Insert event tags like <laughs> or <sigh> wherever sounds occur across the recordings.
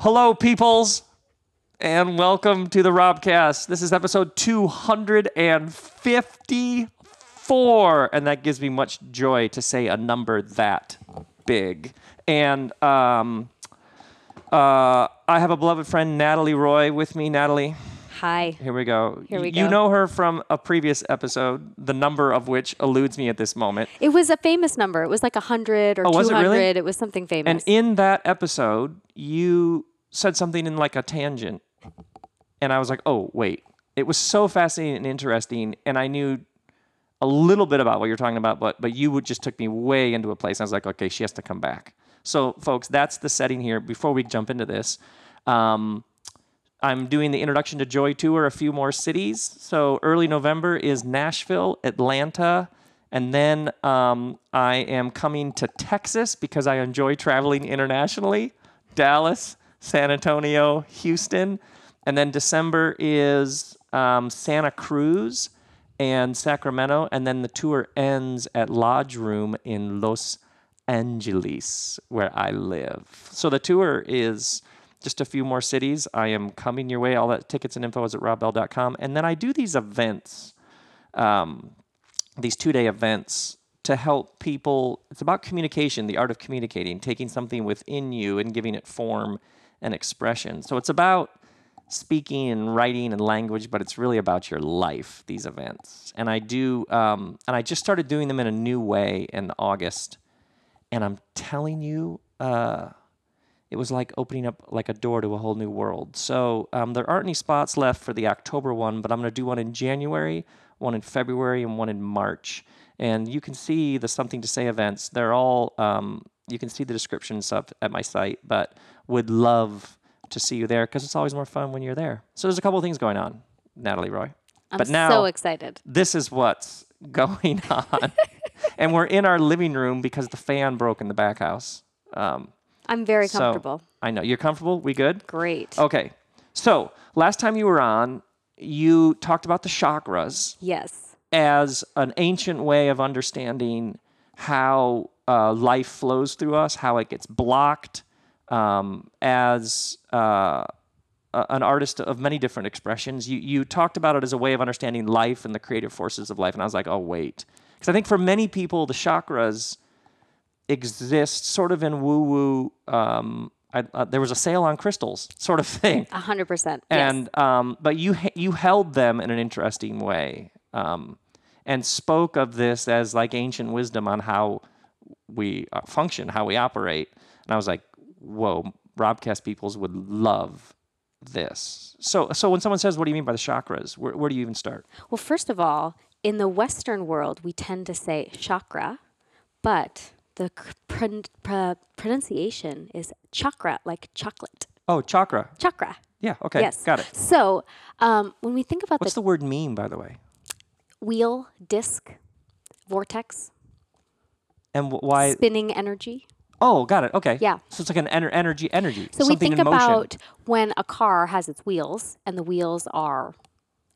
Hello, peoples, and welcome to the Robcast. This is episode 254, and that gives me much joy to say a number that big. And um, uh, I have a beloved friend, Natalie Roy, with me. Natalie, Hi. here we go. Here we You go. know her from a previous episode, the number of which eludes me at this moment. It was a famous number. It was like 100 or Oh, was it 200. really? It was something famous. And in that episode, you said something in like a tangent. And I was like, oh, wait. It was so fascinating and interesting. And I knew a little bit about what you're talking about, but but you would just took me way into a place. I was like, okay, she has to come back. So, folks, that's the setting here. Before we jump into this, um, I'm doing the introduction to Joy tour, a few more cities. So early November is Nashville, Atlanta, and then um, I am coming to Texas because I enjoy traveling internationally. Dallas, San Antonio, Houston, and then December is um, Santa Cruz and Sacramento, and then the tour ends at Lodge Room in Los Angeles, where I live. So the tour is just a few more cities. I am coming your way. All that tickets and info is at robbell.com. And then I do these events, um, these two day events to help people. It's about communication, the art of communicating, taking something within you and giving it form and expression. So it's about speaking and writing and language, but it's really about your life. These events, and I do, um, and I just started doing them in a new way in August, and I'm telling you, uh, it was like opening up like a door to a whole new world. So um, there aren't any spots left for the October one, but I'm to do one in January, one in February, and one in March. And you can see the Something to Say events. They're all um, you can see the descriptions up at my site, but would love to see you there because it's always more fun when you're there. So there's a couple of things going on, Natalie Roy. I'm but now so excited. this is what's <laughs> going on. <laughs> and we're in our living room because the fan broke in the back house. Um, I'm very so- comfortable. I know. You're comfortable? We good? Great. Okay. So last time you were on, you talked about the chakras Yes. as an ancient way of understanding how uh, life flows through us, how it gets blocked. Um, as uh, an artist of many different expressions, you you talked about it as a way of understanding life and the creative forces of life, and I was like, oh wait, because I think for many people the chakras exist sort of in woo woo. Um, I, uh, there was a sale on crystals, sort of thing A 100%. yes. and um, but you you held them in an interesting way um, and spoke of this as like ancient wisdom on how we uh, function, how we operate. And I was like, whoa, Robcast peoples would love this. So so when someone says, "What do you mean by the chakras?" Where, where do you even start? Well, first of all, in the Western world, we tend to say chakra, but the pron- pr- pronunciation is chakra, like chocolate. Oh, chakra. Chakra. Yeah. Okay. Yes. Got it. So um, when we think about What's the the word mean, by the way? wheel, disc, vortex, And wh- why? spinning energy. Oh, got it. Okay. Yeah. So it's like an ener- energy, energy. So we think about when a car has its wheels and the wheels are,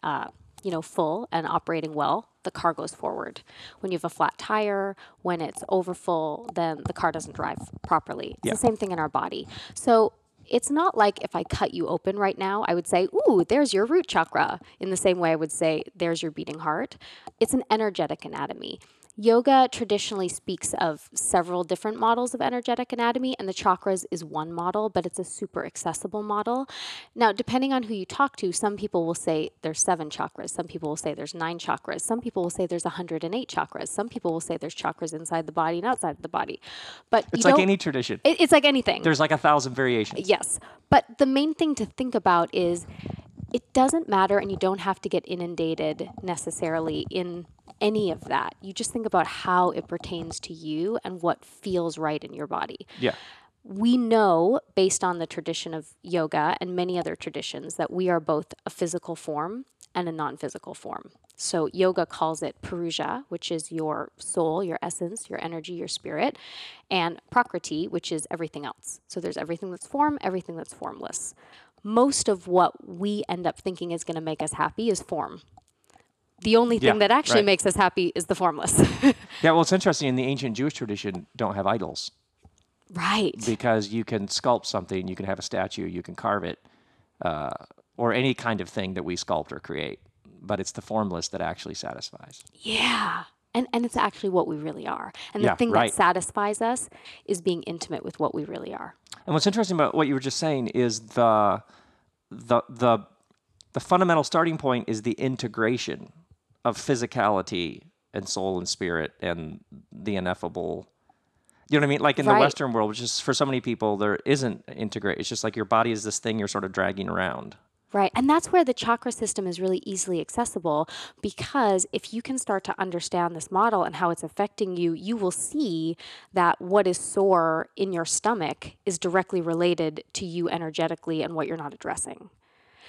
uh, you know, full and operating well, the car goes forward. When you have a flat tire, when it's overfull, then the car doesn't drive properly. It's Yeah. the same thing in our body. So it's not like if I cut you open right now, I would say, "Ooh, there's your root chakra." In the same way, I would say, "There's your beating heart." It's an energetic anatomy. Yoga traditionally speaks of several different models of energetic anatomy, and the chakras is one model, but it's a super accessible model. Now, depending on who you talk to, some people will say there's seven chakras, some people will say there's nine chakras, some people will say there's 108 chakras, some people will say there's chakras inside the body and outside the body. But It's like any tradition. it- it's like anything. There's like a thousand variations. Yes. But the main thing to think about is it doesn't matter and you don't have to get inundated necessarily in any of that. You just think about how it pertains to you and what feels right in your body. Yeah. We know, based on the tradition of yoga and many other traditions, that we are both a physical form and a non physical form. So, yoga calls it Purusha, which is your soul, your essence, your energy, your spirit, and Prakriti, which is everything else. So, there's everything that's form, everything that's formless. Most of what we end up thinking is going to make us happy is form. The only thing Yeah, that actually right. makes us happy is the formless. <laughs> Yeah, well, it's interesting. In the ancient Jewish tradition, don't have idols. Right. because you can sculpt something, you can have a statue, you can carve it, uh, or any kind of thing that we sculpt or create. But it's the formless that actually satisfies. Yeah. And, and it's actually what we really are. And the Yeah, thing right. that satisfies us is being intimate with what we really are. And what's interesting about what you were just saying is the the the the fundamental starting point is the integration of physicality and soul and spirit and the ineffable. You know what I mean? Like in the Western world, which is for so many people, there isn't integrate. It's just like your body is this thing you're sort of dragging around. Right. And that's where the chakra system is really easily accessible because if you can start to understand this model and how it's affecting you, you will see that what is sore in your stomach is directly related to you energetically and what you're not addressing.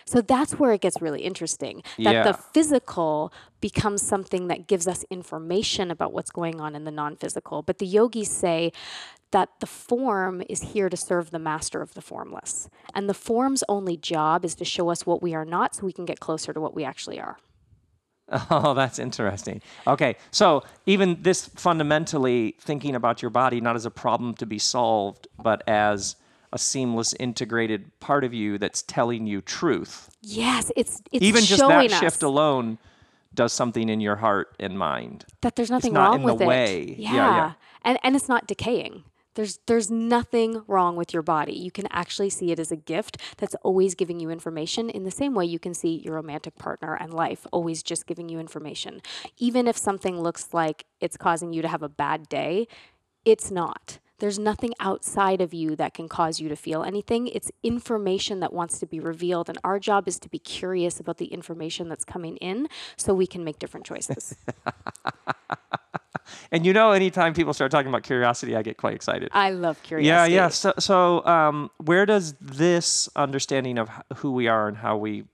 So that's where it gets really interesting. That Yeah. the physical becomes something that gives us information about what's going on in the non physical. But the yogis say that the form is here to serve the master of the formless. And the form's only job is to show us what we are not so we can get closer to what we actually are. Oh, that's interesting. Okay, so even this fundamentally thinking about your body not as a problem to be solved, but as a seamless, integrated part of you that's telling you truth. Yes, it's it's even just that shift alone does something in your heart and mind. that there's nothing not wrong with it. way. Yeah. Yeah, yeah. And and it's not decaying. There's there's nothing wrong with your body. You can actually see it as a gift that's always giving you information in the same way you can see your romantic partner and life always just giving you information. Even if something looks like it's causing you to have a bad day, it's not. There's nothing outside of you that can cause you to feel anything. It's information that wants to be revealed. And our job is to be curious about the information that's coming in so we can make different choices. <laughs> And you know, anytime people start talking about curiosity, I get quite excited. I love curiosity. yeah. Yeah. So, so um, where does this understanding of who we are and how we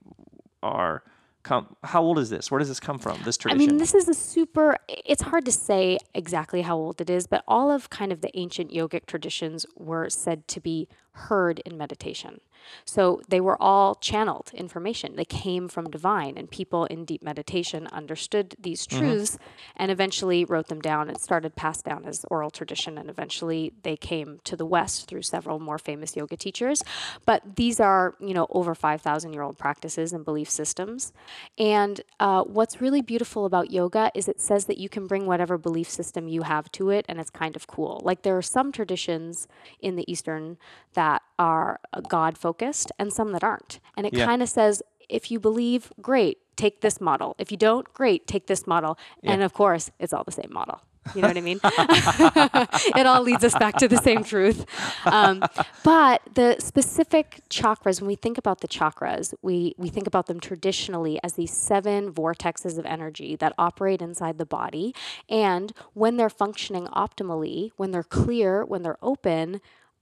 are come? How old is this? Where does this come from? This tradition I mean, this is a super, it's hard to say exactly how old it is, but all of kind of the ancient yogic traditions were said to be heard in meditation. So they were all channeled information. They came from divine, and people in deep meditation understood these truths and eventually wrote them down and started passed down as oral tradition. And eventually they came to the West through several more famous yoga teachers. But these are, you know, over 5,000 year old practices and belief systems. And uh, what's really beautiful about yoga is it says that you can bring whatever belief system you have to it, and it's kind of cool. Like there are some traditions in the Eastern that are God focused and some that aren't. And it Yeah. kind of says, if you believe, great, take this model. If you don't, great, take this model. And of course, it's all the same model. You know what I mean? <laughs> it all leads us back to the same truth. Um, but the specific chakras, when we think about the chakras, we, we think about them traditionally as these seven vortexes of energy that operate inside the body. And when they're functioning optimally, when they're clear, when they're open,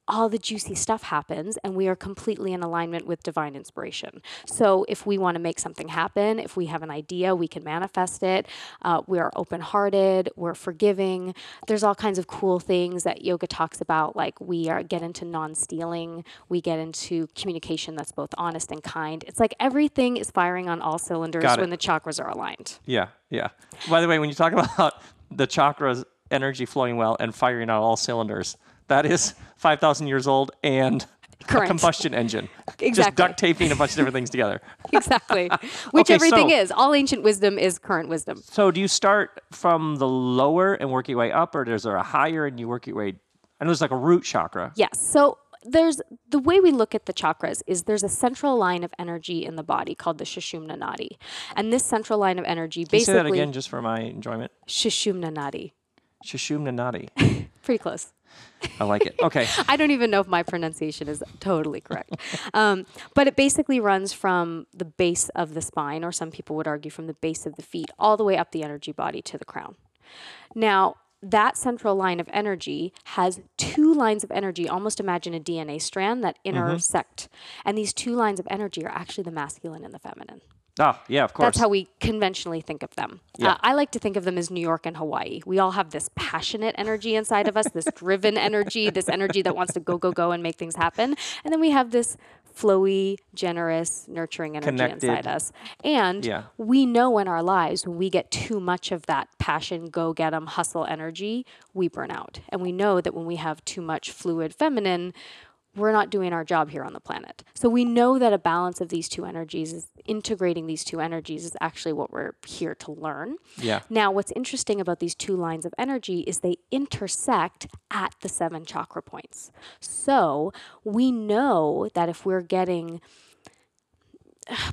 all the juicy stuff happens and we are completely in alignment with divine inspiration. So, if we want to make something happen, if we have an idea, we can manifest it. Uh, we are open hearted, we're forgiving. There's all kinds of cool things that yoga talks about, like we are, get into non stealing, we get into communication that's both honest and kind. It's like everything is firing on all cylinders when the chakras are aligned. yeah, yeah. By the way, when you talk <laughs> about the chakras, energy flowing well and firing on all cylinders, that is 5,000 years old and a combustion engine. <laughs> Just Exactly. duct taping a bunch of different things together. <laughs> exactly. <laughs> Which Okay, everything so- is. All ancient wisdom is current wisdom. So do you start from the lower and work your way up, or is there a higher and you work your way? I know there's like a root chakra. Yes. So there's the way we look at the chakras is there's a central line of energy in the body called the Shishumna Nadi. And this central line of energy Can you say basically that again just for my enjoyment? Shishumna Nadi. Shishumna Nadi. Pretty close. I like it. Okay. <laughs> I don't even know if my pronunciation is totally correct. um, but it basically runs from the base of the spine, or some people would argue from the base of the feet, all the way up the energy body to the crown. Now, that central line of energy has two lines of energy. Almost imagine a DNA strand that intersect. And these two lines of energy are actually the masculine and the feminine. Ah, yeah, of course. That's how we conventionally think of them. Yeah. Uh, I like to think of them as New York and Hawaii. We all have this passionate energy inside of us, this <laughs> driven energy, this energy that wants to go, go, go and make things happen. And then we have this flowy, generous, nurturing energy Connected. inside us. And Yeah. we know in our lives when we get too much of that passion, go get 'em, hustle energy, we burn out. And we know that when we have too much fluid feminine, we're not doing our job here on the planet. So we know that a balance of these two energies is integrating these two energies is actually what we're here to learn. Yeah. Now, what's interesting about these two lines of energy is they intersect at the seven chakra points. So we know that if we're getting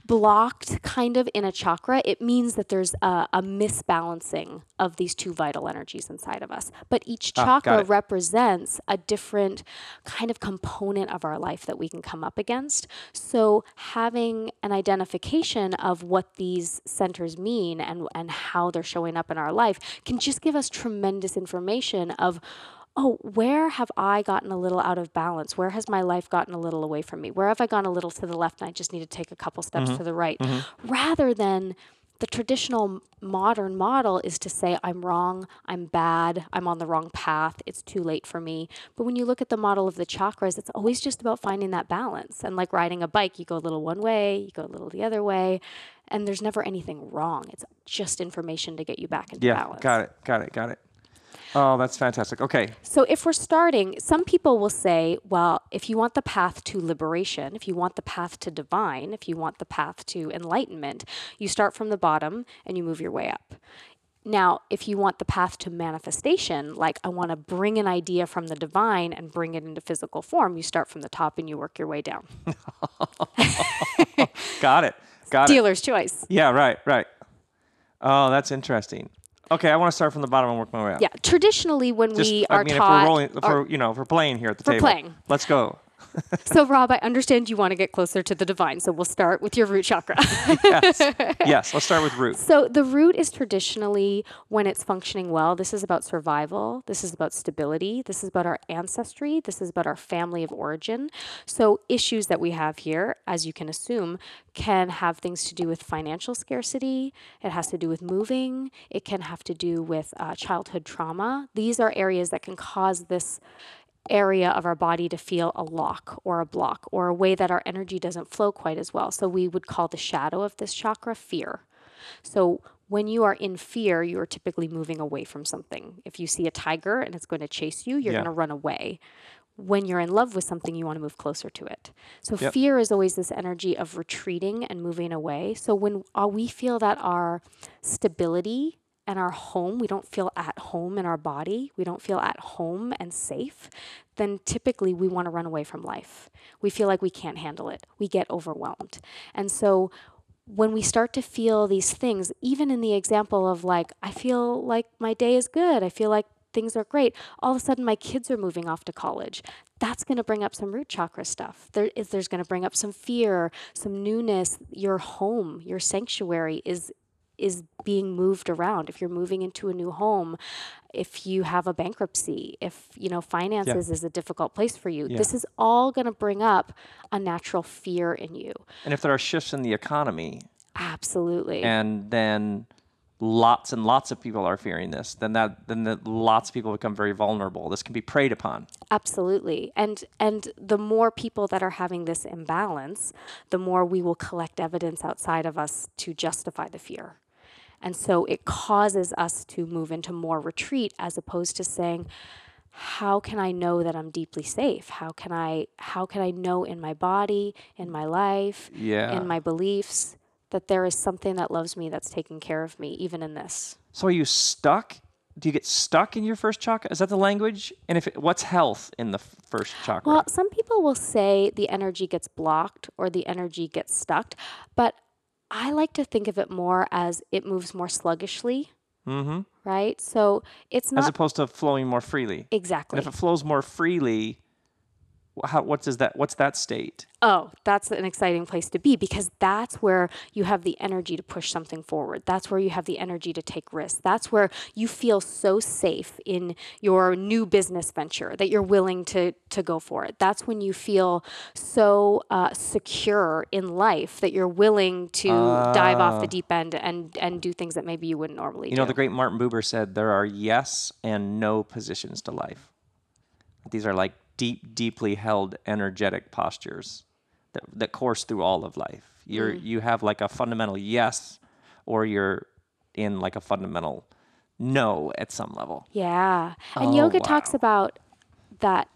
blocked kind of in a chakra, it means that there's a, a misbalancing of these two vital energies inside of us. But each Ah, chakra represents a different kind of component of our life that we can come up against. So having an identification of what these centers mean and, and how they're showing up in our life can just give us tremendous information of oh, where have I gotten a little out of balance? Where has my life gotten a little away from me? Where have I gone a little to the left and I just need to take a couple steps mm-hmm. to the right? Mm-hmm. Rather than the traditional modern model is to say, I'm wrong, I'm bad, I'm on the wrong path, it's too late for me. But when you look at the model of the chakras, it's always just about finding that balance. And like riding a bike, you go a little one way, you go a little the other way, and there's never anything wrong. It's just information to get you back into balance. Yeah. balance. Got it. Got it. Got it. Oh, that's fantastic. Okay. So, if we're starting, some people will say, well, if you want the path to liberation, if you want the path to divine, if you want the path to enlightenment, you start from the bottom and you move your way up. Now, if you want the path to manifestation, like I want to bring an idea from the divine and bring it into physical form, you start from the top and you work your way down. <laughs> Got it. Got it. Dealer's choice. Yeah. Right. Right. Oh, that's interesting. Okay, I want to start from the bottom and work my way up. Yeah, traditionally, when Just, we I are mean, taught, if we're rolling, if we're, you know, if we're playing here at the We're table, playing. Let's go. <laughs> so Rob, I understand you want to get closer to the divine, so we'll start with your root chakra. yes. <laughs> yes. Let's start with root. So the root is traditionally when it's functioning well. This is about survival. This is about stability. This is about our ancestry. This is about our family of origin. So issues that we have here, as you can assume, can have things to do with financial scarcity. It has to do with moving. It can have to do with uh, childhood trauma. These are areas that can cause this area of our body to feel a lock or a block or a way that our energy doesn't flow quite as well. So we would call the shadow of this chakra fear. So when you are in fear, you are typically moving away from something. If you see a tiger and it's going to chase you, you're Yeah. going to run away. When you're in love with something, you want to move closer to it. So Yep. fear is always this energy of retreating and moving away. So when uh, we feel that our stability and our home, we don't feel at home in our body, we don't feel at home and safe, then typically we want to run away from life. We feel like we can't handle it. We get overwhelmed. And so when we start to feel these things, even in the example of like, I feel like my day is good, I feel like things are great, all of a sudden my kids are moving off to college. That's going to bring up some root chakra stuff. There is there's going to bring up some fear, some newness. Your home, your sanctuary is is being moved around. If you're moving into a new home, if you have a bankruptcy, if you know finances is a difficult place for you, Yeah. this is all going to bring up a natural fear in you. And if there are shifts in the economy, Absolutely. and then lots and lots of people are fearing this, then that then that lots of people become very vulnerable. This can be preyed upon. Absolutely. And and the more people that are having this imbalance, the more we will collect evidence outside of us to justify the fear. And so it causes us to move into more retreat as opposed to saying how can I know that I'm deeply safe? How can I how can I know in my body, in my life, Yeah. in my beliefs that there is something that loves me that's taking care of me even in this? So are you stuck? Do you get stuck in your first chakra? Is that the language? And if it, what's health in the first chakra? Well, some people will say the energy gets blocked or the energy gets stuck, but I like to think of it more as it moves more sluggishly, mm-hmm. right? So it's not. As opposed to flowing more freely. exactly. And if it flows more freely, how what does that? What's that state? Oh, that's an exciting place to be because that's where you have the energy to push something forward. That's where you have the energy to take risks. That's where you feel so safe in your new business venture that you're willing to to go for it. That's when you feel so uh, secure in life that you're willing to dive off the deep end and and do things that maybe you wouldn't normally do. You do. know, the great Martin Buber said there are yes and no positions to life. These are like deep, deeply held energetic postures. that, that course through all of life. You're mm. you have like a fundamental yes, or you're in like a fundamental no at some level. Yeah. And Oh, yoga talks about that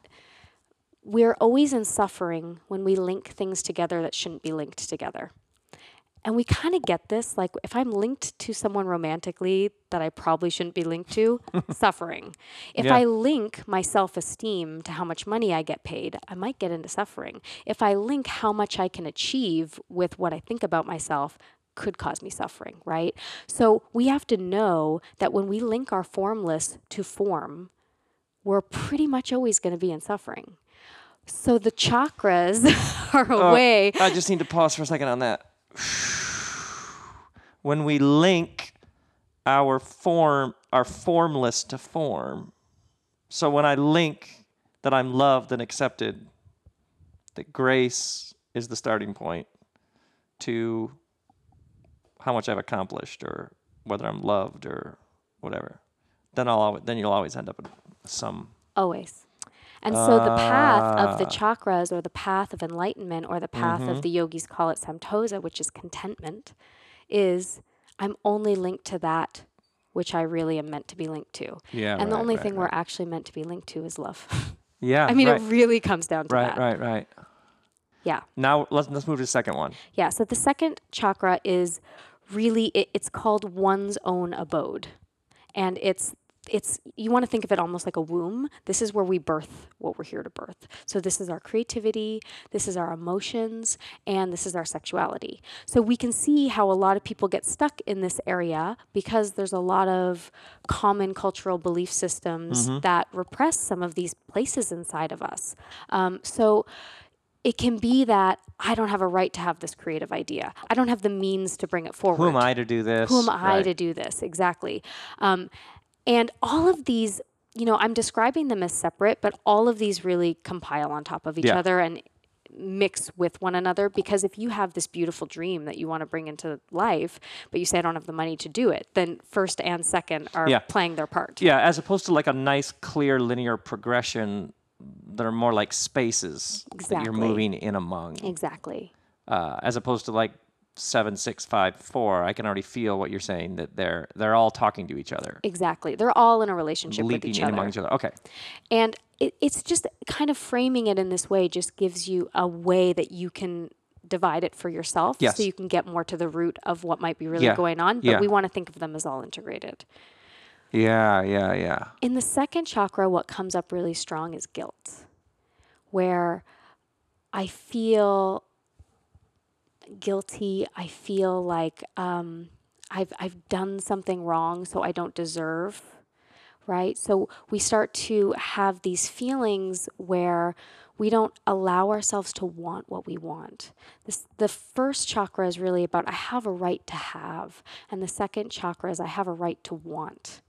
we're always in suffering when we link things together that shouldn't be linked together. And we kind of get this like if I'm linked to someone romantically that I probably shouldn't be linked to, <laughs> suffering. If Yeah. I link my self esteem to how much money I get paid, I might get into suffering. If I link how much I can achieve with what I think about myself, could cause me suffering, right? So we have to know that when we link our formless to form, we're pretty much always going to be in suffering. So the chakras <laughs> are a Uh, way. I just need to pause for a second on that. <sighs> When we link our form, our formless to form. So when I link that I'm loved and accepted, that grace is the starting point to how much I've accomplished or whether I'm loved or whatever, then I'll always, then you'll always end up at some Always. And so the path of the Ah. chakras or the path of enlightenment or the path Mm-hmm. of the yogis call it santosha, which is contentment, is I'm only linked to that which I really am meant to be linked to. yeah. and the only right, thing right. we're actually meant to be linked to is love. <laughs> yeah. I mean, right, it really comes down to that. right, right, right. Yeah. Now let's let's move to the second one. Yeah. So the second chakra is really it, it's called one's own abode, and it's it's you want to think of it almost like a womb. This is where we birth what we're here to birth. So this is our creativity, this is our emotions, and this is our sexuality. So we can see how a lot of people get stuck in this area because there's a lot of common cultural belief systems that repress some of these places inside of us. Um, so it can be that I don't have a right to have this creative idea. I don't have the means to bring it forward. Who am I to do this? Who am I Right. to do this? Exactly. Um, and all of these, you know, I'm describing them as separate, but all of these really compile on top of each Yeah. other and mix with one another. Because if you have this beautiful dream that you want to bring into life but you say i don't have the money to do it then first and second are Yeah. playing their part. Yeah, as opposed to like a nice, clear, linear progression that are more like spaces that you're moving in among, exactly. Uh, as opposed to like seven, six, five, four. I can already feel what you're saying that they're they're all talking to each other, exactly they're all in a relationship with leaping each in other among each other. Okay. And it, it's just kind of framing it in this way just gives you a way that you can divide it for yourself Yes. so you can get more to the root of what might be really Yeah. going on. But Yeah. we want to think of them as all integrated. Yeah, yeah, yeah. In the second chakra, what comes up really strong is guilt, where I feel guilty. I feel like um, I've, I've done something wrong, so I don't deserve, right? So we start to have these feelings where we don't allow ourselves to want what we want. This, the first chakra is really about I have a right to have, and the second chakra is I have a right to want.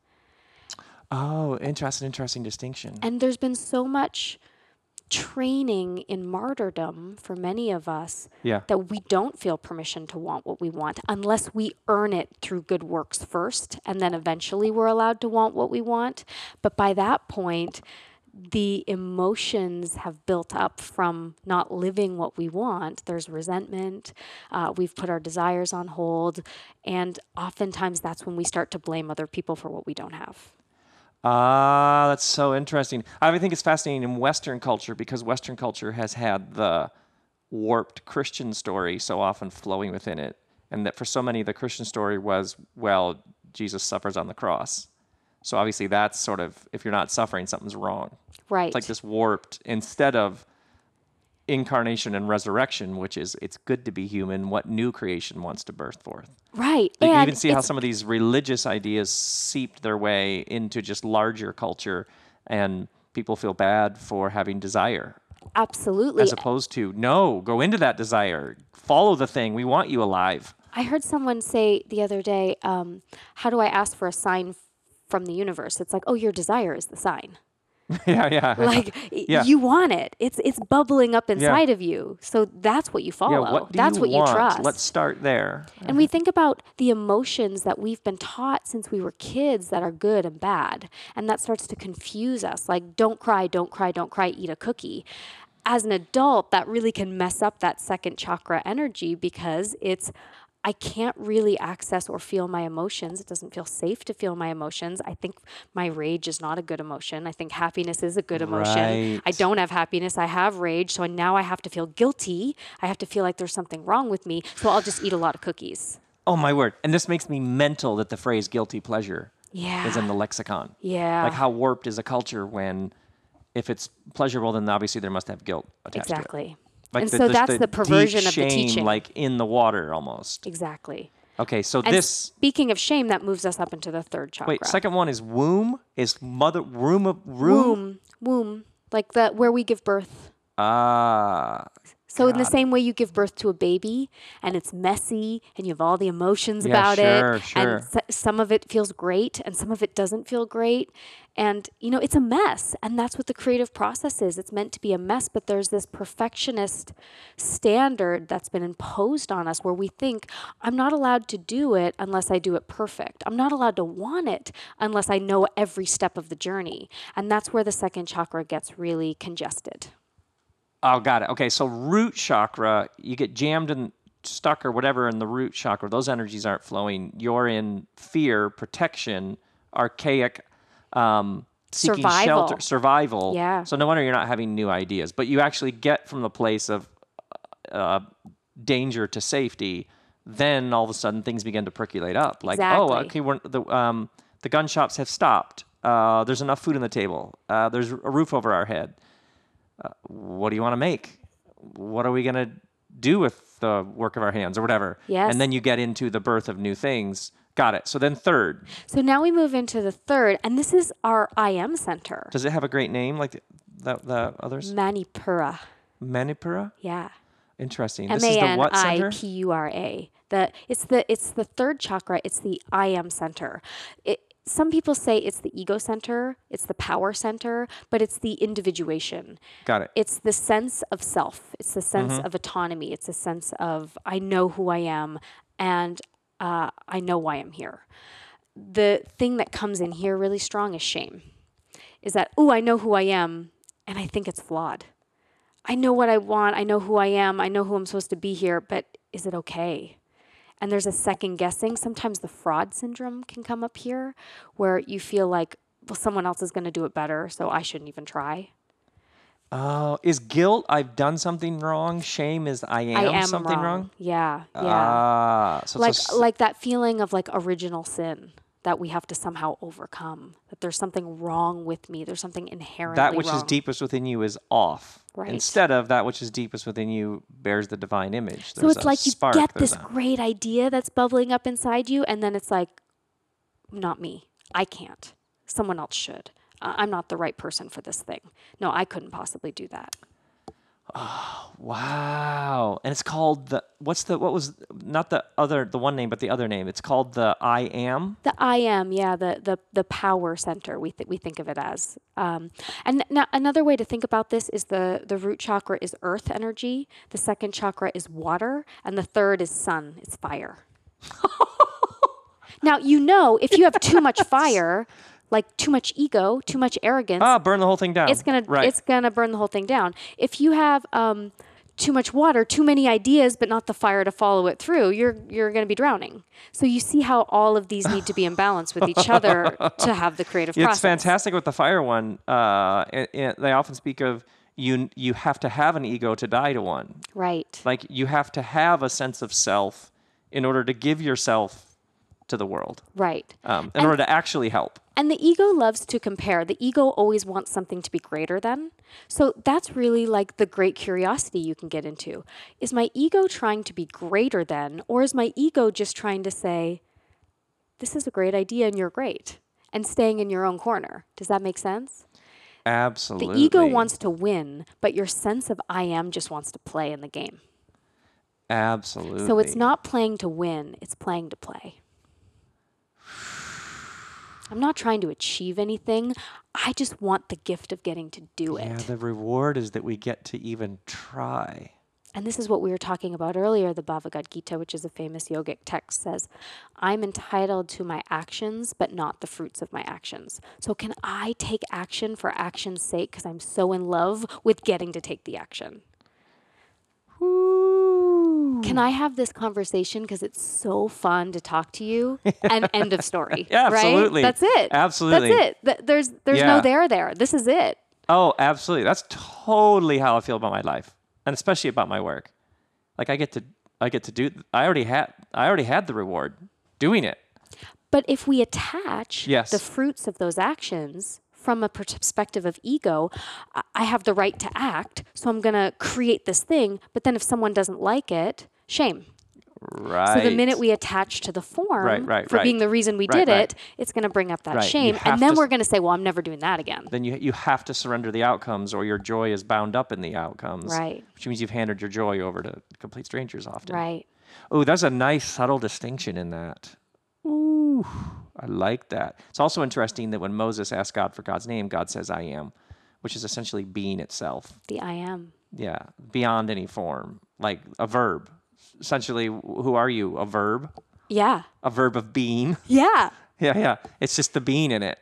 Oh, interesting, interesting distinction. And there's been so much training in martyrdom for many of us Yeah. that we don't feel permission to want what we want unless we earn it through good works first and then eventually we're allowed to want what we want. But by that point the emotions have built up from not living what we want. There's resentment uh, we've put our desires on hold and oftentimes that's when we start to blame other people for what we don't have Ah, that's so interesting. I think it's fascinating in Western culture because Western culture has had the warped Christian story so often flowing within it. And that for so many, the Christian story was, well, Jesus suffers on the cross. So obviously, that's sort of, if you're not suffering, something's wrong. right It's like this warped, instead of incarnation and resurrection, which is it's good to be human, what new creation wants to birth forth. right You can and even see how some of these religious ideas seeped their way into just larger culture, and people feel bad for having desire, absolutely as opposed to no, go into that desire, follow the thing. We want you alive. I heard someone say the other day, um, How do I ask for a sign from the universe? It's like, Oh, your desire is the sign. <laughs> yeah, yeah. Like Yeah. you want it. It's it's bubbling up inside of you. So that's what you follow. yeah, what do that's you what want? you trust. Let's start there. and we think about the emotions that we've been taught since we were kids that are good and bad. And that starts to confuse us. Like, don't cry, don't cry, don't cry, eat a cookie. as an adult, that really can mess up that second chakra energy because it's I can't really access or feel my emotions. It doesn't feel safe to feel my emotions. I think my rage is not a good emotion. I think happiness is a good emotion. I don't have happiness. I have rage. So now I have to feel guilty. I have to feel like there's something wrong with me. So I'll just eat a lot of cookies. Oh my word! And this makes me mental that the phrase "guilty pleasure" Yeah. is in the lexicon. Yeah. Like how warped is a culture when, if it's pleasurable, then obviously there must have guilt attached to it. exactly. Like and the- so there's that's the, deep perversion of the shame, teaching. like in the water almost. exactly. Okay, so And this speaking of shame, that moves us up into the third chakra. wait, second one is womb is mother room of room. womb, womb, like the where we give birth. Ah, So in the same way you give birth to a baby and it's messy and you have all the emotions Yeah, about sure, it sure. and s- some of it feels great and some of it doesn't feel great and you know it's a mess and that's what the creative process is. It's meant to be a mess but there's this perfectionist standard that's been imposed on us where we think I'm not allowed to do it unless I do it perfect. I'm not allowed to want it unless I know every step of the journey. And that's where the second chakra gets really congested oh, got it. Okay, so root chakra, you get jammed and stuck or whatever in the root chakra. Those energies aren't flowing. You're in fear, protection, archaic, um, seeking Survival. shelter, survival. Yeah. So no wonder you're not having new ideas, but you actually get from the place of uh, danger to safety. Then all of a sudden things begin to percolate up. Like, oh, okay, we're, the um, the gun shops have stopped. Uh, there's enough food on the table. Uh, there's a roof over our head. Uh, what do you want to make? What are we gonna do with the work of our hands or whatever? Yes. And then you get into the birth of new things. Got it. So then third, So now we move into the third, and this is our I am center, does it have a great name like the the, the others? Manipura. Manipura. Yeah, Interesting. This is the what center? P U R A. The it's the it's the third chakra. It's the I am center. It, some people say it's the ego center, it's the power center, but it's the individuation. Got it. It's the sense of self. It's the sense Mm-hmm. of autonomy. It's a sense of I know who I am and uh, I know why I'm here. The thing that comes in here really strong is shame. Is that, oh, I know who I am and I think it's flawed. I know what I want. I know who I am. I know who I'm supposed to be here, but is it okay? And there's a second guessing. Sometimes the fraud syndrome can come up here where you feel like, well, someone else is going to do it better, so I shouldn't even try. Oh, is guilt I've done something wrong? Shame is I am, I am something wrong? Yeah, yeah. Ah, so like a like that feeling of like original sin that we have to somehow overcome. That there's something wrong with me. There's something inherently that which is deepest within you is off. Right. Instead of that which is deepest within you bears the divine image. So it's like you spark, get this a- great idea that's bubbling up inside you, and then it's like, not me. I can't. Someone else should. I'm not the right person for this thing. No, I couldn't possibly do that. Oh, wow. And it's called the what's the what was not the other the one name but the other name. It's called the I am. The I am, yeah, the the the power center. We th- we think of it as. Um, and now another way to think about this is the the root chakra is earth energy, the second chakra is water, and the third is sun. It's fire. <laughs> now you know if you have too much <laughs> fire, like too much ego, too much arrogance, Ah, burn the whole thing down. it's gonna right. it's gonna burn the whole thing down. If you have um, too much water, too many ideas, but not the fire to follow it through, you're you're gonna be drowning. So you see how all of these need to be in balance with each other to <laughs> have the creative Yeah, process. it's fantastic with the fire one. Uh, and, and they often speak of you. You have to have an ego to die to one. Right. Like you have to have a sense of self in order to give yourself to the world. Right. Um, in order to actually help. And the ego loves to compare. The ego always wants something to be greater than. So that's really like the great curiosity you can get into. Is my ego trying to be greater than, or is my ego just trying to say, this is a great idea and you're great, and staying in your own corner? Does that make sense? Absolutely. The ego wants to win, but your sense of I am just wants to play in the game. Absolutely. So it's not playing to win, it's playing to play. I'm not trying to achieve anything. I just want the gift of getting to do it. Yeah, the reward is that we get to even try. and this is what we were talking about earlier the Bhagavad Gita, which is a famous yogic text, says, I'm entitled to my actions, but not the fruits of my actions. So, can I take action for action's sake because I'm so in love with getting to take the action? Can I have this conversation because it's so fun to talk to you? <laughs> And end of story. Yeah, right? absolutely. That's it. Absolutely. That's it. Th- There's there's Yeah. no there there. This is it. Oh, absolutely. That's totally how I feel about my life, and especially about my work. Like I get to, I get to do. I already had, I already had the reward doing it. But if we attach Yes. the fruits of those actions from a perspective of ego, I- have the right to act, so I'm going to create this thing. But then if someone doesn't like it, shame. Right. So the minute we attach to the form Right, right, for being the reason we did it, it's going to bring up that. Shame. And then to we're going to say, well, I'm never doing that again. then you you have to surrender the outcomes, or your joy is bound up in the outcomes. Right. Which means you've handed your joy over to complete strangers often. Right. Oh, there's a nice subtle distinction in that. Ooh, I like that. It's also interesting that when Moses asked God for God's name, God says, "I am," which is essentially being itself. The I am. Yeah, beyond any form, like a verb. Essentially, who are you? A verb, Yeah. a verb of being. <laughs> Yeah. Yeah, yeah. It's just the being in it,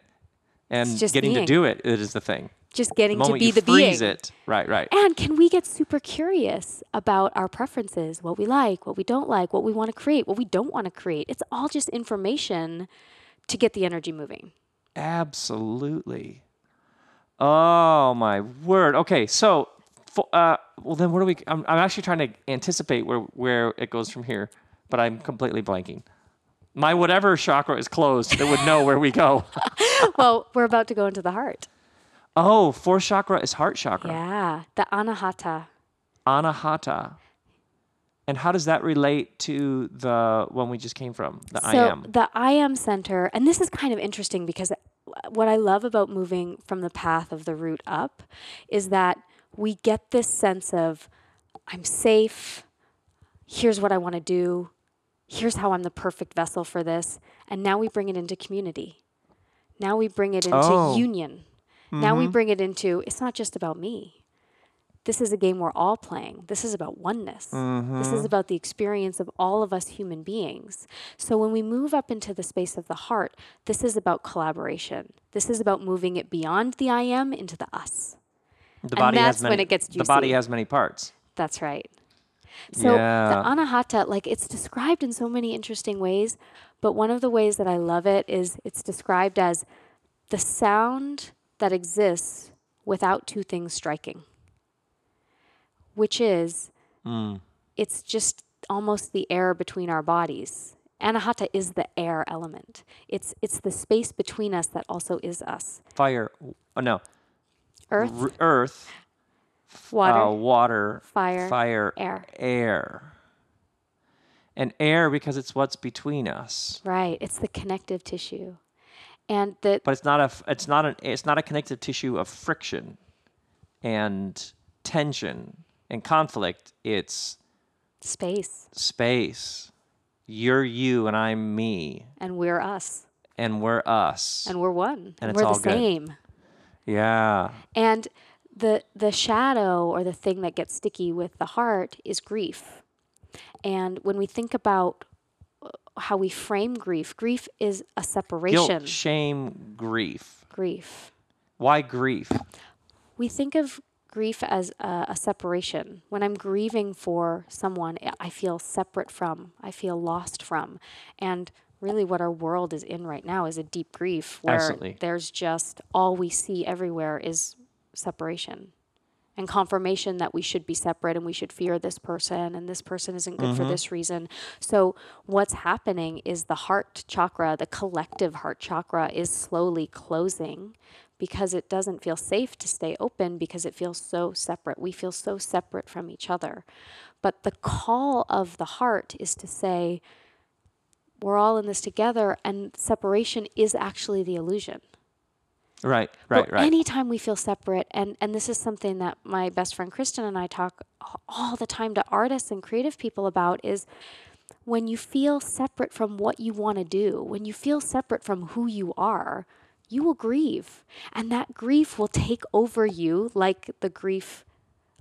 and just getting being. to do it. It is the thing. Just The getting to moment be the freeze being. it, right, right. And can we get super curious about our preferences, what we like, what we don't like, what we want to create, what we don't want to create? It's all just information to get the energy moving. Absolutely. Oh my word. Okay, so uh, well then, what do we? I'm, I'm actually trying to anticipate where where it goes from here, but I'm completely blanking. My whatever chakra is closed it would know where we go. <laughs> well, we're about to go into the heart. Oh, fourth chakra is heart chakra. Yeah, the anahata. Anahata. And how does that relate to the one we just came from? The I so am. the I am center, and this is kind of interesting because what I love about moving from the path of the root up is that we get this sense of I'm safe. Here's what I want to do. Here's how I'm the perfect vessel for this. And now we bring it into community. Now we bring it into Oh. union. Now we mm-hmm. bring it into it's not just about me. This is a game we're all playing. This is about oneness. This is mm-hmm. about the experience of all of us human beings. So when we move up into the space of the heart, this is about collaboration. This is about moving it beyond the I am into the us. the and has that's when many, it gets The body has many parts. That's right. So Yeah. the anahata, like it's described in so many interesting ways, but one of the ways that I love it is it's described as the sound that exists without two things striking, which is it's just almost the air between our bodies. Anahata is the air element. It's it's the space between us that also is us. Fire. Oh no. Earth, R- earth. water, uh, water, fire, fire, air. air. And air because it's what's between us. right? It's the connective tissue, and the But it's not a it's not an it's not a connective tissue of friction and tension and conflict. It's space, space. You're you and I'm me and we're us, and we're us. and we're one, And it's we're the good. same. yeah. And the the shadow or the thing that gets sticky with the heart is grief. And when we think about uh, how we frame grief, grief is a separation. Guilt, shame, grief. grief. Why grief? We think of grief as a, a separation. When I'm grieving for someone, I- feel separate from, I feel lost from. And really, what our world is in right now is a deep grief where Absolutely. there's just all we see everywhere is separation and confirmation that we should be separate and we should fear this person and this person isn't good for mm-hmm. this reason. So, what's happening is the heart chakra, the collective heart chakra, is slowly closing because it doesn't feel safe to stay open because it feels so separate. We feel so separate from each other. But the call of the heart is to say, we're all in this together, and separation is actually the illusion. Right, right, But right. anytime we feel separate, and, and this is something that my best friend Kristen and I talk all the time to artists and creative people about is when you feel separate from what you want to do, when you feel separate from who you are, you will grieve. And that grief will take over you like the grief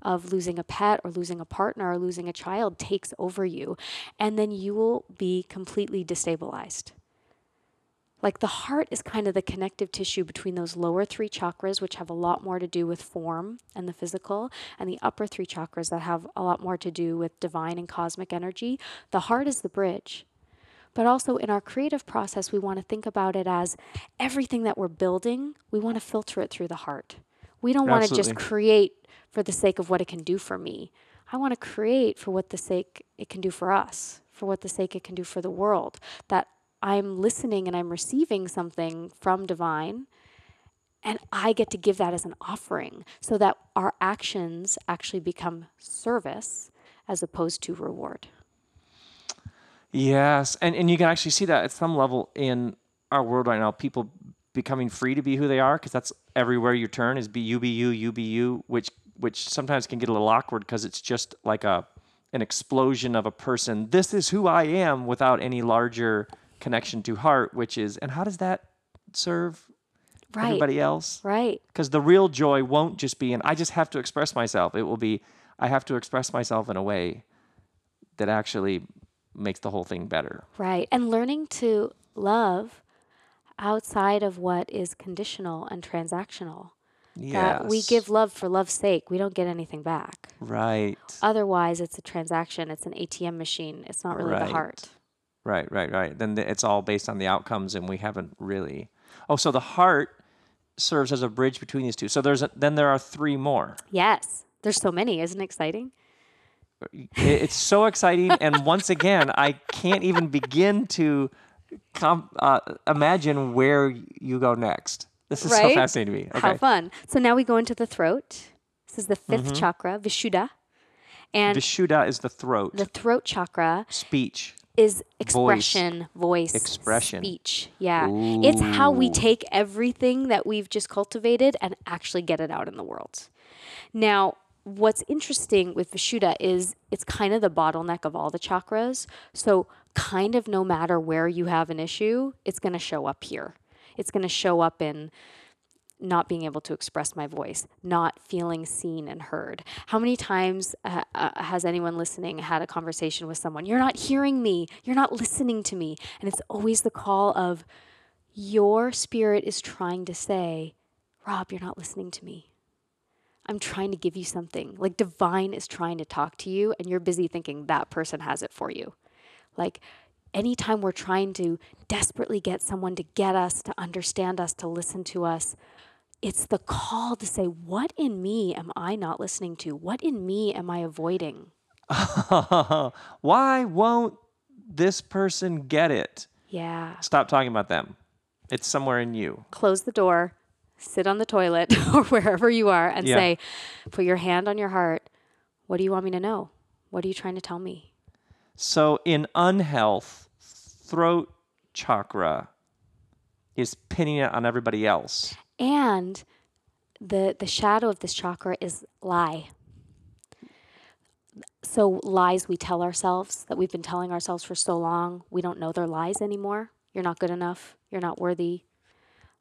of losing a pet or losing a partner or losing a child takes over you. And then you will be completely destabilized. Like the heart is kind of the connective tissue between those lower three chakras, which have a lot more to do with form and the physical, and the upper three chakras that have a lot more to do with divine and cosmic energy. The heart is the bridge. But also in our creative process, we want to think about it as everything that we're building, we want to filter it through the heart. We don't want to just create for the sake of what it can do for me. I want to create for what the sake it can do for us, for what the sake it can do for the world. That I'm listening and I'm receiving something from divine and I get to give that as an offering so that our actions actually become service as opposed to reward. Yes, and and you can actually see that at some level in our world right now. People becoming free to be who they are because that's everywhere you turn is be you be you you be you, which which sometimes can get a little awkward because it's just like a an explosion of a person. This is who I am without any larger connection to heart, which is and how does that serve Right. everybody else? Right. Because the real joy won't just be in I just have to express myself. It will be I have to express myself in a way that actually makes the whole thing better. Right. And learning to love outside of what is conditional and transactional. Yes. That we give love for love's sake. We don't get anything back. Right. Otherwise, it's a transaction. It's an ATM machine. It's not really Right. the heart. Right, right, right. Then the, it's all based on the outcomes, and we haven't really. Oh, so the heart serves as a bridge between these two. So there's a, then there are three more. Yes. There's so many. Isn't it exciting? It's so exciting, and once again, I can't even begin to com- uh, imagine where you go next. This is so fascinating to me. Okay. How fun. So now we go into the throat. This is the 5th Mm-hmm. chakra, Vishuddha. And Vishuddha is the throat, the throat chakra speech. Is expression, voice, Expression. speech. Yeah. It's how we take everything that we've just cultivated and actually get it out in the world. Now, what's interesting with Vishuddha is it's kind of the bottleneck of all the chakras. So, kind of no matter where you have an issue, it's going to show up here. It's going to show up in not being able to express my voice, not feeling seen and heard. How many times uh, uh, has anyone listening had a conversation with someone? You're not hearing me, you're not listening to me. And it's always the call of your spirit is trying to say, Rob, you're not listening to me. I'm trying to give you something. Like divine is trying to talk to you, and you're busy thinking that person has it for you. Like anytime we're trying to desperately get someone to get us, to understand us, to listen to us, it's the call to say, What in me am I not listening to? What in me am I avoiding? <laughs> Why won't this person get it? Yeah. Stop talking about them. It's somewhere in you. Close the door, sit on the toilet <laughs> or wherever you are, and Yeah. say, Put your hand on your heart. What do you want me to know? What are you trying to tell me? So in unhealth, throat chakra is pinning it on everybody else. And the the shadow of this chakra is lie. So lies we tell ourselves that we've been telling ourselves for so long, we don't know they're lies anymore. You're not good enough. You're not worthy.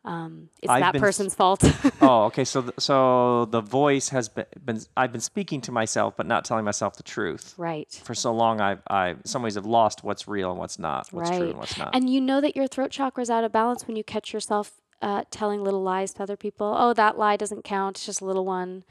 Um, it's I've that s- person's fault. <laughs> oh, okay. So, th- so the voice has been, been, I've been speaking to myself, but not telling myself the truth. right. For so long, I've, I, in some ways, have lost what's real and what's not, what's true Right. and what's not. And you know that your throat chakra is out of balance when you catch yourself uh, telling little lies to other people. Oh, that lie doesn't count. It's just a little one.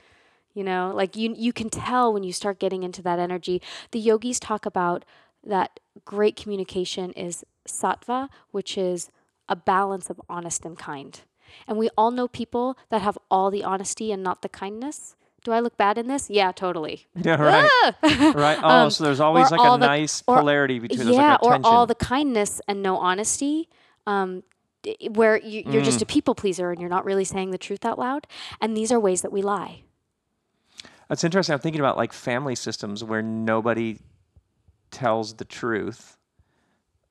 You know, like you you can tell when you start getting into that energy. The yogis talk about that great communication is sattva, which is a balance of honest and kind. And we all know people that have all the honesty and not the kindness. Do I look bad in this? Yeah, totally. <laughs> yeah, right. <laughs> right. <laughs> Oh, Um, so there's always like a the- nice or- polarity between there's yeah, like or all the kindness and no honesty, um, where you, you're Mm. just a people pleaser and you're not really saying the truth out loud. And these are ways that we lie. That's interesting. I'm thinking about like family systems where nobody tells the truth.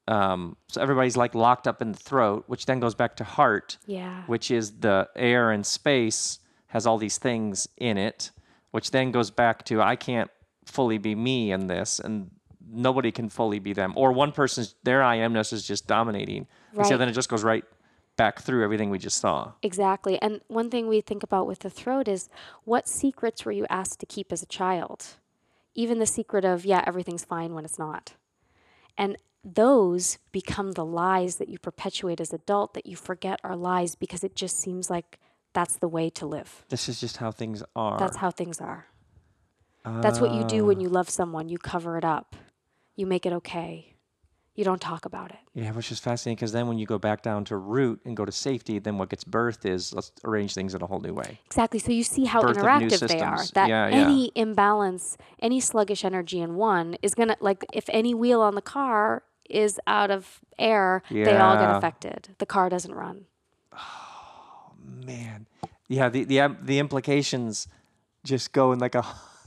Um, so everybody's like locked up in the throat, which then goes back to heart, Yeah. which is the air and space has all these things in it, which then goes back to I can't fully be me in this, and nobody can fully be them. Or one person's their I amness is just dominating. And so then it just goes right back through everything we just saw. Exactly. And one thing we think about with the throat is what secrets were you asked to keep as a child? Even the secret of, yeah, everything's fine when it's not. And those become the lies that you perpetuate as adult that you forget are lies because it just seems like that's the way to live. This is just how things are. That's how things are. That's what you do when ah. you love someone. You cover it up. You make it okay. You don't talk about it. Yeah, which is fascinating because then when you go back down to root and go to safety, then what gets birthed is let's arrange things in a whole new way. Exactly. So you see how Birth interactive they are. That Yeah, yeah. any imbalance, any sluggish energy in one is going to, like, if any wheel on the car is out of air, they all get affected. The car doesn't run. Oh, man, yeah, the the the implications just go in like a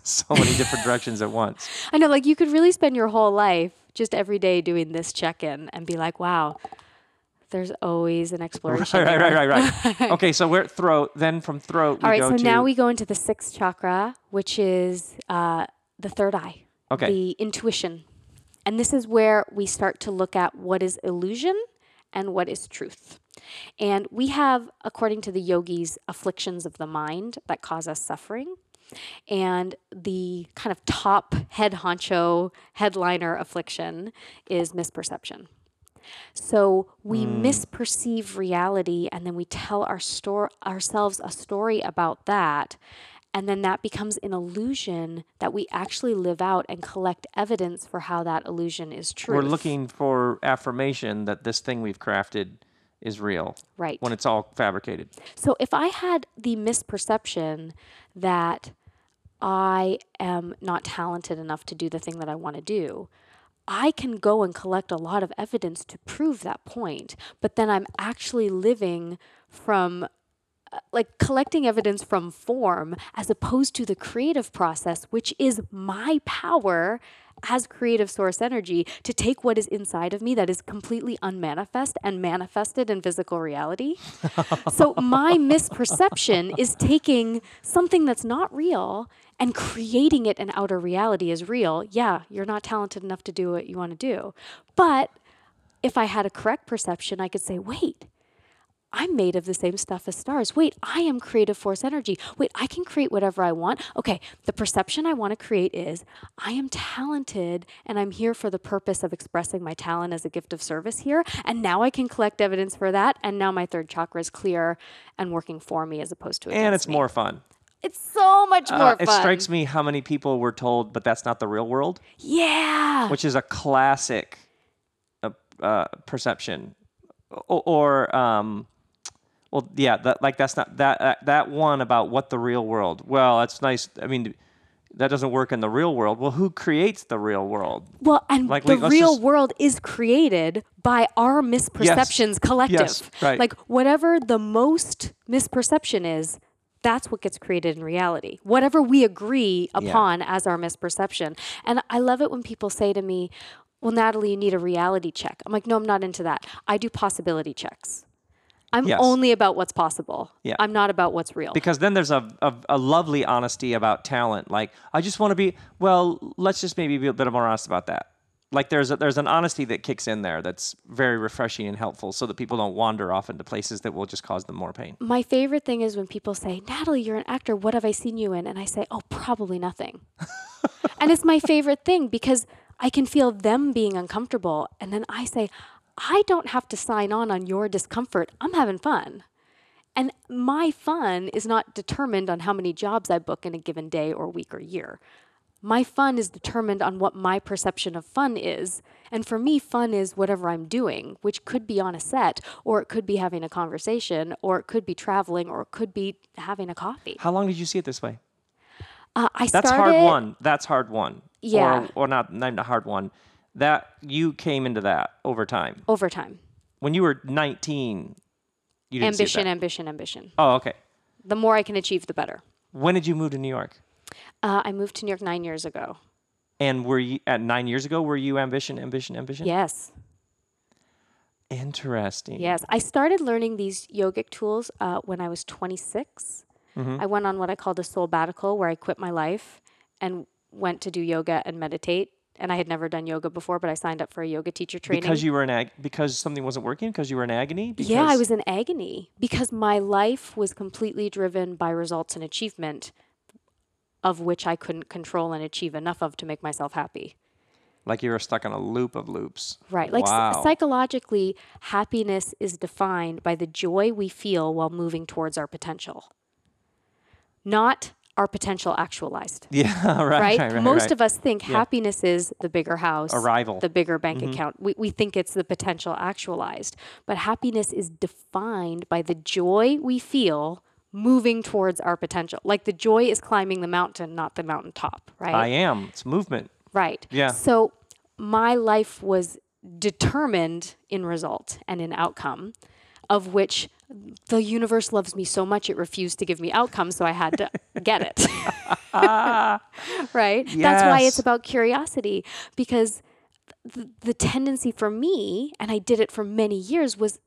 <laughs> so many different directions at once. I know, like, you could really spend your whole life just every day doing this check in and be like, wow, there's always an <laughs> exploration. right, right, right, right, right. okay, so we're at throat. Then from throat, we All right, so now we go into the sixth chakra, which is uh, the third eye, Okay. the intuition. And this is where we start to look at what is illusion and what is truth. And we have, according to the yogis, afflictions of the mind that cause us suffering. And the kind of top head honcho headliner affliction is misperception. So we hmm. misperceive reality and then we tell our store ourselves a story about that. And then that becomes an illusion that we actually live out and collect evidence for how that illusion is true. we're looking for affirmation that this thing we've crafted is real right. when it's all fabricated. So if I had the misperception that I am not talented enough to do the thing that I want to do, I can go and collect a lot of evidence to prove that point, but then I'm actually living from uh, like collecting evidence from form as opposed to the creative process, which is my power as creative source energy to take what is inside of me that is completely unmanifest and manifested in physical reality. <laughs> so my misperception is taking something that's not real and creating it an outer reality as real. Yeah, you're not talented enough to do what you want to do. But if I had a correct perception, I could say, wait, I'm made of the same stuff as stars. Wait, I am creative force energy. Wait, I can create whatever I want. Okay, the perception I want to create is I am talented and I'm here for the purpose of expressing my talent as a gift of service here. And now I can collect evidence for that. And now my third chakra is clear and working for me as opposed to against And it's me. more fun. It's so much more Uh, fun. it strikes me how many people were told, but that's not the real world, Yeah. which is a classic uh, uh, perception. Or, or um, well, yeah, that, like that's not that uh, that one about what the real world. Well, that's nice. I mean, that doesn't work in the real world. Well, who creates the real world? Well, and Like, the real just- world is created by our misperceptions collective. Yes, right. Like whatever the most misperception is, that's what gets created in reality. Whatever we agree upon as our misperception. And I love it when people say to me, Well, Natalie, you need a reality check. I'm like, No, I'm not into that. I do possibility checks. I'm Yes. only about what's possible. Yeah. I'm not about what's real. Because then there's a, a, a lovely honesty about talent. Like, I just want to be, well, let's just maybe be a bit more honest about that. Like, there's, a, there's an honesty that kicks in there that's very refreshing and helpful so that people don't wander off into places that will just cause them more pain. My favorite thing is when people say, Natalie, you're an actor. What have I seen you in? And I say, Oh, probably nothing. <laughs> and it's my favorite thing because I can feel them being uncomfortable. And then I say, I don't have to sign on on your discomfort. I'm having fun. And my fun is not determined on how many jobs I book in a given day or week or year. My fun is determined on what my perception of fun is. And for me, fun is whatever I'm doing, which could be on a set, or it could be having a conversation, or it could be traveling, or it could be having a coffee. How long did you see it this way? Uh, I That's started, hard one. That's hard one. Yeah. Or, or not, not a hard one. That you came into that over time. over time. When you were 19, you didn't Ambition, ambition, ambition. Oh, okay. The more I can achieve, the better. When did you move to New York? Uh, I moved to New York nine years ago. And were you at nine years ago? Were you ambition, ambition, ambition? Yes. Interesting. Yes, I started learning these yogic tools uh, when I was 26. Mm-hmm. I went on what I called a soul sabbatical, where I quit my life and went to do yoga and meditate. And I had never done yoga before, but I signed up for a yoga teacher training. Because you were in ag- because something wasn't working. Because you were in agony. Because yeah, I was in agony because my life was completely driven by results and achievement, of which I couldn't control and achieve enough of to make myself happy. like you were stuck in a loop of loops. Right. Like s- psychologically, happiness is defined by the joy we feel while moving towards our potential, not our potential actualized. <laughs> yeah. <laughs> Right. Right? Right. right, Most right. of us think happiness is the bigger house, Arrival. the bigger bank Mm-hmm. account. We, we think it's the potential actualized. But happiness is defined by the joy we feel moving towards our potential. Like the joy is climbing the mountain, not the mountaintop, right? I am. It's movement. Right. Yeah. So my life was determined in result and in outcome, of which the universe loves me so much it refused to give me outcomes so I had to get it. <laughs> right? That's why it's about curiosity because the, the tendency for me, and I did it for many years, was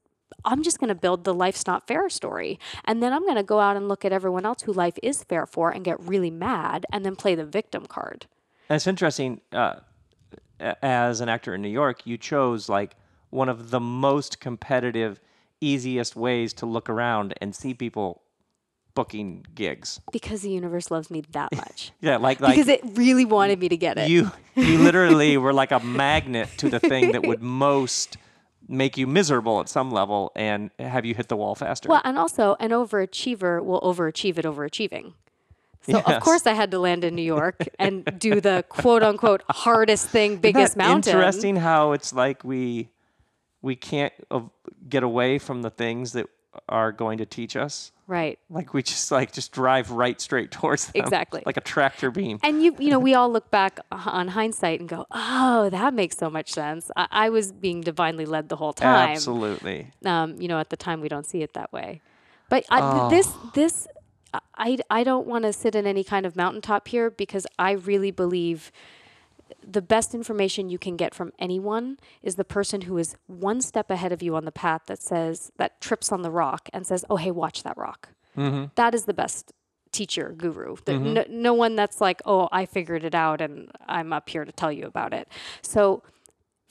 I'm just going to build the life's not fair story. And then I'm going to go out and look at everyone else who life is fair for and get really mad and then play the victim card. And it's interesting. Uh, as an actor in New York, you chose like one of the most competitive, easiest ways to look around and see people booking gigs. Because the universe loves me that <laughs> much. Yeah, like like because it really wanted me to get it. you you <laughs> literally were like a magnet to the thing that would <laughs> most make you miserable at some level and have you hit the wall faster. well, and also an overachiever will overachieve at overachieving. So of course I had to land in New York and do the quote unquote hardest thing, biggest mountain. Interesting how it's like we we can't get away from the things that are going to teach us. Right. Like we just like just drive right straight towards them. Exactly. Like a tractor beam. And you, you know, we all look back on hindsight and go, "Oh, that makes so much sense." I, I was being divinely led the whole time. Absolutely. um, you know, at the time we don't see it that way. But I, this, this, I, I don't want to sit in any kind of mountaintop here because I really believe the best information you can get from anyone is the person who is one step ahead of you on the path that says that trips on the rock and says, "Oh, hey, watch that rock." That is the best teacher guru. There- no, no one that's like, "Oh, I figured it out and I'm up here to tell you about it." So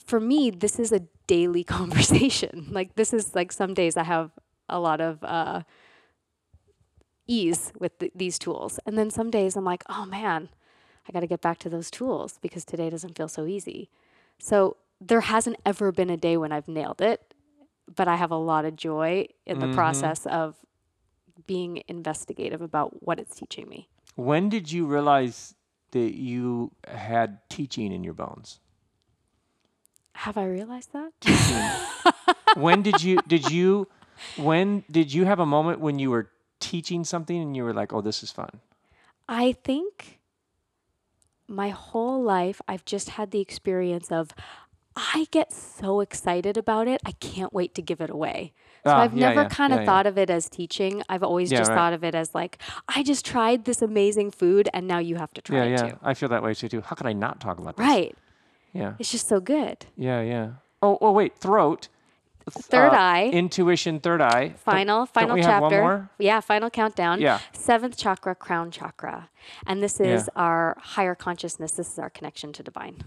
for me, this is a daily <laughs> conversation. Like this is like some days I have a lot of uh, ease with th- these tools, and then some days I'm like, oh man, I got to get back to those tools because today doesn't feel so easy. So there hasn't ever been a day when I've nailed it, but I have a lot of joy in the mm-hmm. process of being investigative about what it's teaching me. When did you realize that you had teaching in your bones? Have I realized that? <laughs> when did you did you when did you have a moment when you were teaching something and you were like, "Oh, this is fun." I think my whole life I've just had the experience of I get so excited about it. I can't wait to give it away. So Ah, I've yeah, never yeah, kind of yeah, thought of it as teaching. I've always just right. thought of it as like, I just tried this amazing food and now you have to try Yeah, it yeah. too. I feel that way too. How could I not talk about this? Right. Yeah. It's just so good. Yeah, yeah. Oh, oh wait, throat. Th- Third uh, eye. Intuition, third eye. Don't- Final, don't final one chapter. Yeah, final countdown. Yeah. Seventh chakra, crown chakra. And this is our higher consciousness. This is our connection to divine.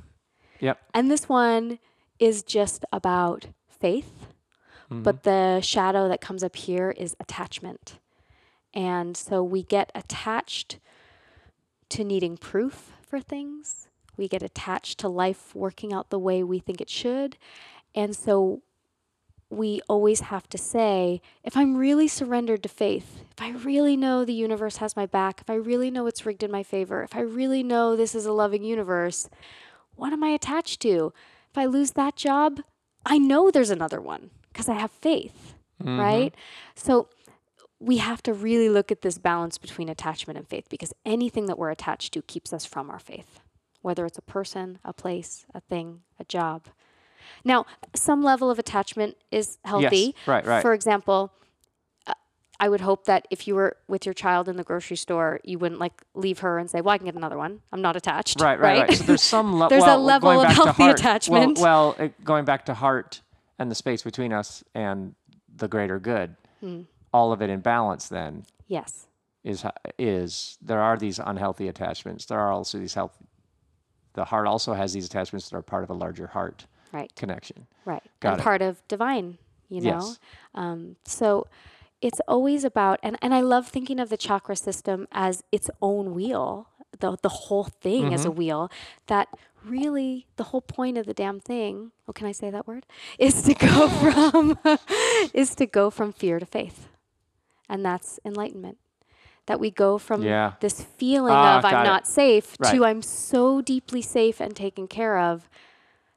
Yep. And this one is just about faith, Mm-hmm. but the shadow that comes up here is attachment. And so we get attached to needing proof for things. We get attached to life working out the way we think it should. And so we always have to say, if I'm really surrendered to faith, if I really know the universe has my back, if I really know it's rigged in my favor, if I really know this is a loving universe, what am I attached to? If I lose that job, I know there's another one because I have faith, mm-hmm. right? So we have to really look at this balance between attachment and faith because anything that we're attached to keeps us from our faith, whether it's a person, a place, a thing, a job. Now, some level of attachment is healthy. right, right. For example, uh, I would hope that if you were with your child in the grocery store, you wouldn't like leave her and say, "Well, I can get another one. I'm not attached." Right, right, right. So there's some le- <laughs> There's a level going of back healthy heart- attachment. Well, well uh, going back to heart and the space between us and the greater good, Hmm. all of it in balance. Then yes. is is there are these unhealthy attachments. There are also these health the heart also has these attachments that are part of a larger heart Right. connection. Right. Got and it. part of divine, you know? Yes. Um, so it's always about, and, and I love thinking of the chakra system as its own wheel, the, the whole thing as a Mm-hmm. wheel, that really the whole point of the damn thing, oh, can I say that word? <laughs> Is to go from, <laughs> is to go from fear to faith. And that's enlightenment. That we go from Yeah. this feeling Ah, of I'm it. not safe Right. to I'm so deeply safe and taken care of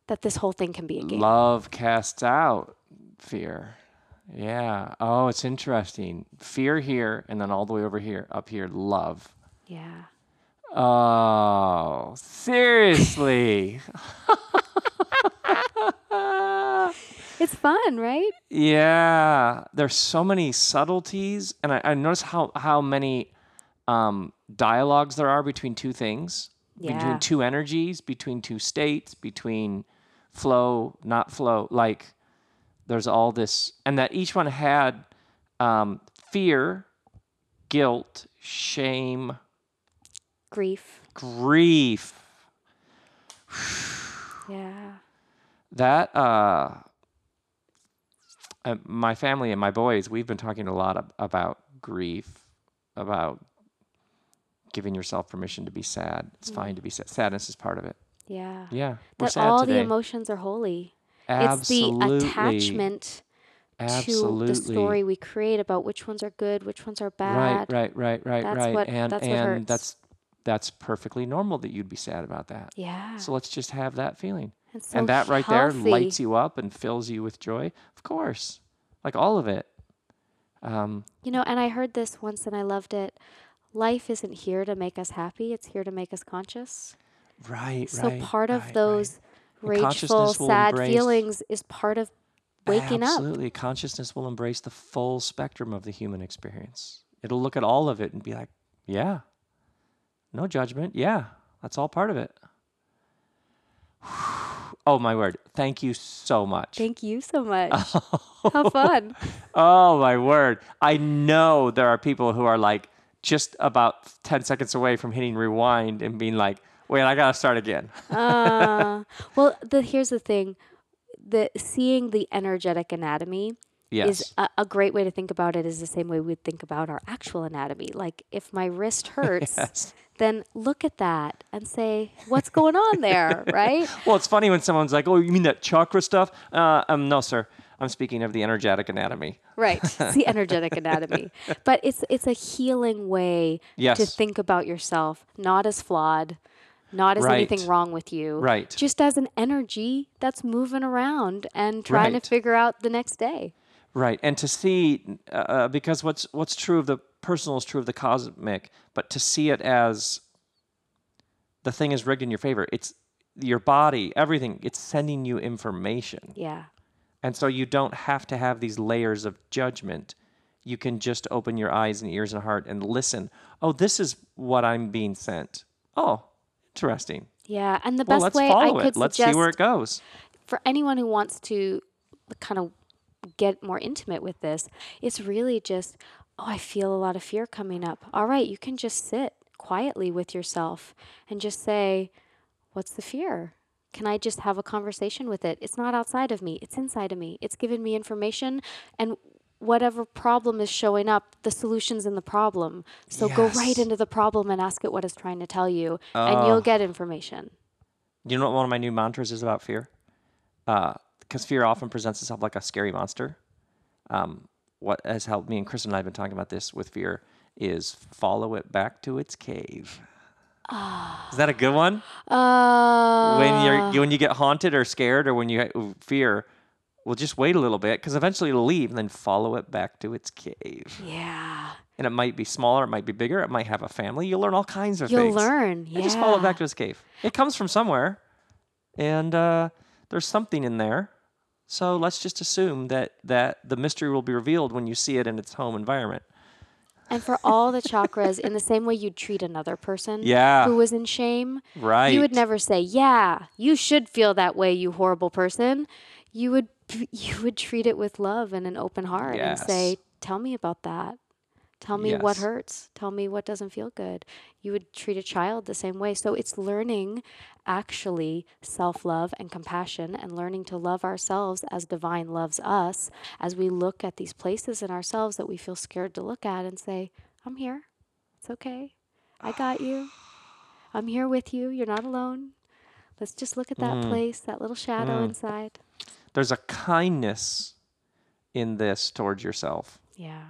that this whole thing can be a game. Love casts out fear. Yeah. Oh, it's interesting. Fear here, and then all the way over here, up here, love. Yeah. Oh, seriously? It's fun, right? yeah. There's so many subtleties, and I, I notice how how many um, dialogues there are between two things, Yeah. between two energies, between two states, between flow, not flow. Like there's all this, and that each one had um, fear, guilt, shame, Grief. grief. <sighs> Yeah. That uh, uh, my family and my boys, we've been talking a lot ab- about grief, about giving yourself permission to be sad. It's fine to be sad. Sadness is part of it. Yeah. Yeah, That all today. the emotions are holy. Absolutely. It's the attachment Absolutely. to the story we create about which ones are good, which ones are bad. right, right, right, That's right. what- and that's what and hurts. that's that's perfectly normal that you'd be sad about that. Yeah. So let's just have that feeling. and, so and that right there lights you up and fills you with joy. Of course. Like all of it. Um, You know, and I heard this once and I loved it. Life isn't here to make us happy, it's here to make us conscious. Right, So right. part of right, those And rageful, sad feelings is part of right. waking up. Absolutely. Consciousness will embrace the full spectrum of the human experience. It'll look at all of it and be like, yeah, no judgment. Yeah, that's all part of it. <sighs> Oh, my word. Thank you so much. Thank you so much. <laughs> How fun. <laughs> Oh my word. I know there are people who are like just about 10 seconds away from hitting rewind and being like, wait, I got to start again. <laughs> Uh, well, the, here's the thing: the seeing the energetic anatomy Yes. is a, a great way to think about it. Is the same way we'd think about our actual anatomy. Like if my wrist <laughs> hurts, Yes. then look at that and say, "What's going on there?" <laughs> right? Well, it's funny when someone's like, oh, you mean that chakra stuff? Uh, um, no, sir. I'm speaking of the energetic anatomy. Right. It's the energetic anatomy. But it's it's a healing way to think about yourself, not as flawed, not as Right. anything wrong with you. Right. Just as an energy that's moving around and trying Right. to figure out the next day. Right. And to see, uh, uh, because what's, what's true of the personal is true of the cosmic, but to see it as the thing is rigged in your favor. It's your body, everything, it's sending you information. Yeah. And so you don't have to have these layers of judgment. You can just open your eyes and ears and heart and listen. Oh, this is what I'm being sent. Oh, interesting. Yeah. And the Well, best way I follow could it. Let's see where it goes. for anyone who wants to kind of get more intimate with this, it's really just, oh, I feel a lot of fear coming up. All right, you can just sit quietly with yourself and just say, what's the fear? Can I just have a conversation with it? It's not outside of me, it's inside of me. It's giving me information and whatever problem is showing up, the solution's in the problem. So go right into the problem and ask it what it's trying to tell you, and you'll get information. You know what one of my new mantras is about fear? Because fear often presents itself like a scary monster. Um, what has helped me, and Chris and I have been talking about this with fear, is follow it back to its cave. Is that a good one? Uh, when you're when you get haunted or scared or when you fear, well, just wait a little bit because eventually it'll leave, and then follow it back to its cave. yeah. And it might be smaller, it might be bigger, it might have a family. You'll learn all kinds of things. You'll learn. Yeah. And just follow it back to its cave. It comes from somewhere, and uh, there's something in there. So let's just assume that that the mystery will be revealed when you see it in its home environment. And for all the chakras, in the same way you'd treat another person Yeah. who was in shame, Right. you would never say, "Yeah, you should feel that way, you horrible person." You would <laughs> you would treat it with love and an open heart and say, "Tell me about that. Tell me what hurts. Tell me what doesn't feel good. You would treat a child the same way. So it's learning actually self love and compassion and learning to love ourselves as divine loves us as we look at these places in ourselves that we feel scared to look at and say, I'm here. It's okay. I got you. <sighs> I'm here with you. You're not alone. Let's just look at that hmm. place, that little shadow hmm. inside. There's a kindness in this towards yourself. Yeah.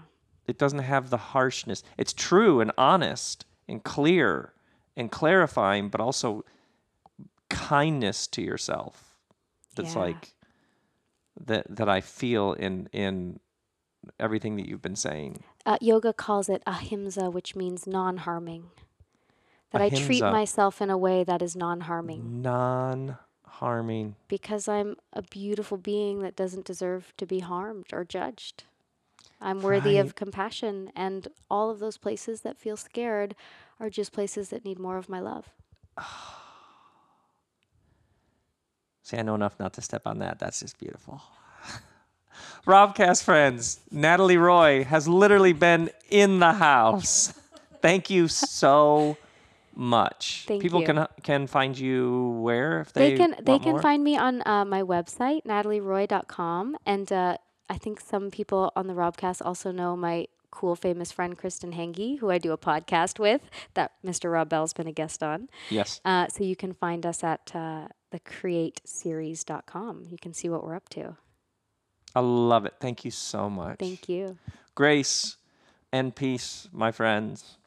It doesn't have the harshness. It's true and honest and clear and clarifying, but also kindness to yourself. That's Yeah. like that that I feel in in everything that you've been saying. Uh, yoga calls it ahimsa, which means non harming. That I treat myself in a way that is non-harming. non harming because I'm a beautiful being that doesn't deserve to be harmed or judged. I'm worthy Right. of compassion, and all of those places that feel scared are just places that need more of my love. <sighs> See, I know enough not to step on that. That's just beautiful. <laughs> Robcast friends, Natalie Roy has literally been in the house. Thank you so much. Thank People you. can can find you where if they They can they can more? find me on uh, my website natalieroy.com and uh, I think some people on the Robcast also know my cool famous friend Kristen Henge, who I do a podcast with that Mr. Rob Bell's been a guest on. Yes. Uh, so you can find us at uh, thecreateseries.com. You can see what we're up to. I love it. Thank you so much. Thank you. Grace and peace, my friends.